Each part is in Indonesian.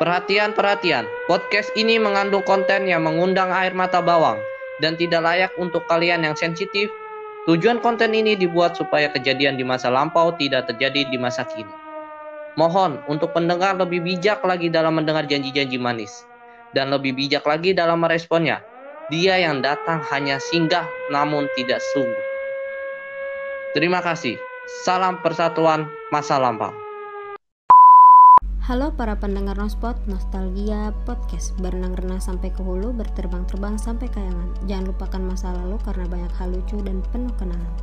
Perhatian, perhatian. Podcast ini mengandung konten yang mengundang air mata bawang dan tidak layak untuk kalian yang sensitif. Tujuan konten ini dibuat supaya kejadian di masa lampau tidak terjadi di masa kini. Mohon untuk pendengar lebih bijak lagi dalam mendengar janji-janji manis dan lebih bijak lagi dalam meresponnya. Dia yang datang hanya singgah namun tidak sungguh. Terima kasih. Salam persatuan masa lampau. Halo para pendengar Nospot, Nostalgia Podcast Berenang-renang sampai ke hulu, berterbang-terbang sampai kayangan Jangan lupakan masa lalu karena banyak hal lucu dan penuh kenangan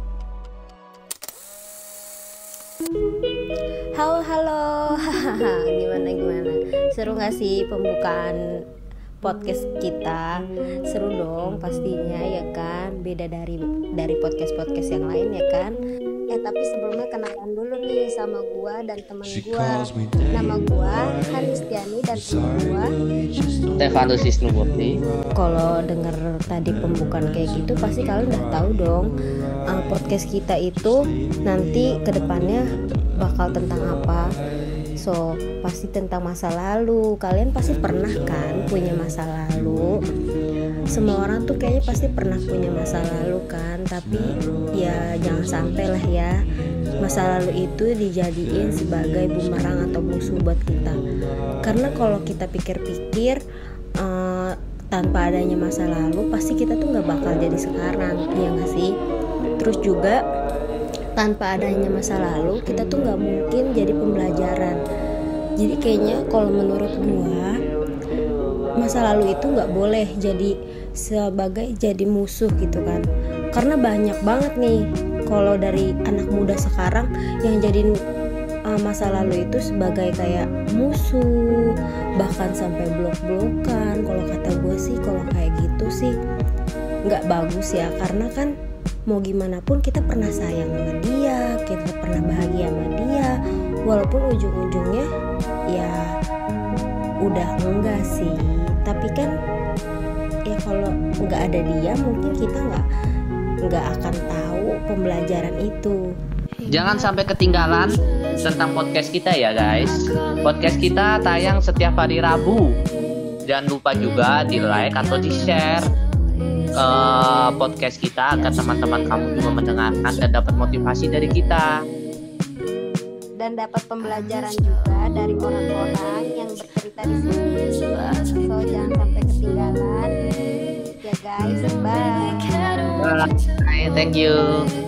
Halo halo, gimana gimana? Seru gak sih pembukaan podcast kita? Seru dong pastinya ya kan, beda dari dari podcast podcast yang lain ya kan? Eh tapi sebelumnya kenalan dulu nih sama gua dan teman gua. Nama gua Hanistiani dan teman gua Stefanus Wisnumurti. kalau denger tadi pembukaan kayak gitu pasti kalian udah tahu dong uh, podcast kita itu nanti ke depannya bakal tentang apa so pasti tentang masa lalu. Kalian pasti pernah kan punya masa lalu? Semua orang tuh kayaknya pasti pernah punya masa lalu kan? Tapi ya jangan sampai lah ya. Masa lalu itu dijadiin sebagai bumerang atau musuh buat kita. Karena kalau kita pikir-pikir eh, tanpa adanya masa lalu pasti kita tuh nggak bakal jadi sekarang. Ya nggak sih? Terus juga tanpa adanya masa lalu kita tuh nggak mungkin jadi pembelajaran. Jadi kayaknya kalau menurut gua masa lalu itu nggak boleh jadi sebagai jadi musuh gitu kan. Karena banyak banget nih kalau dari anak muda sekarang yang jadi uh, masa lalu itu sebagai kayak musuh bahkan sampai blok-blokan. Kalau kata gue sih kalau kayak gitu sih nggak bagus ya. Karena kan mau gimana pun kita pernah sayang sama dia kita pernah bahagia sama dia walaupun ujung-ujungnya ya udah enggak sih tapi kan ya kalau nggak ada dia mungkin kita nggak nggak akan tahu pembelajaran itu Jangan sampai ketinggalan tentang podcast kita ya guys. Podcast kita tayang setiap hari Rabu. Jangan lupa juga di like atau di share eh, podcast kita agar teman-teman kamu juga mendengarkan dan dapat motivasi dari kita. dan dapat pembelajaran juga dari orang-orang yang bercerita di sini so jangan sampai ketinggalan ya guys bye Bye. Thank you.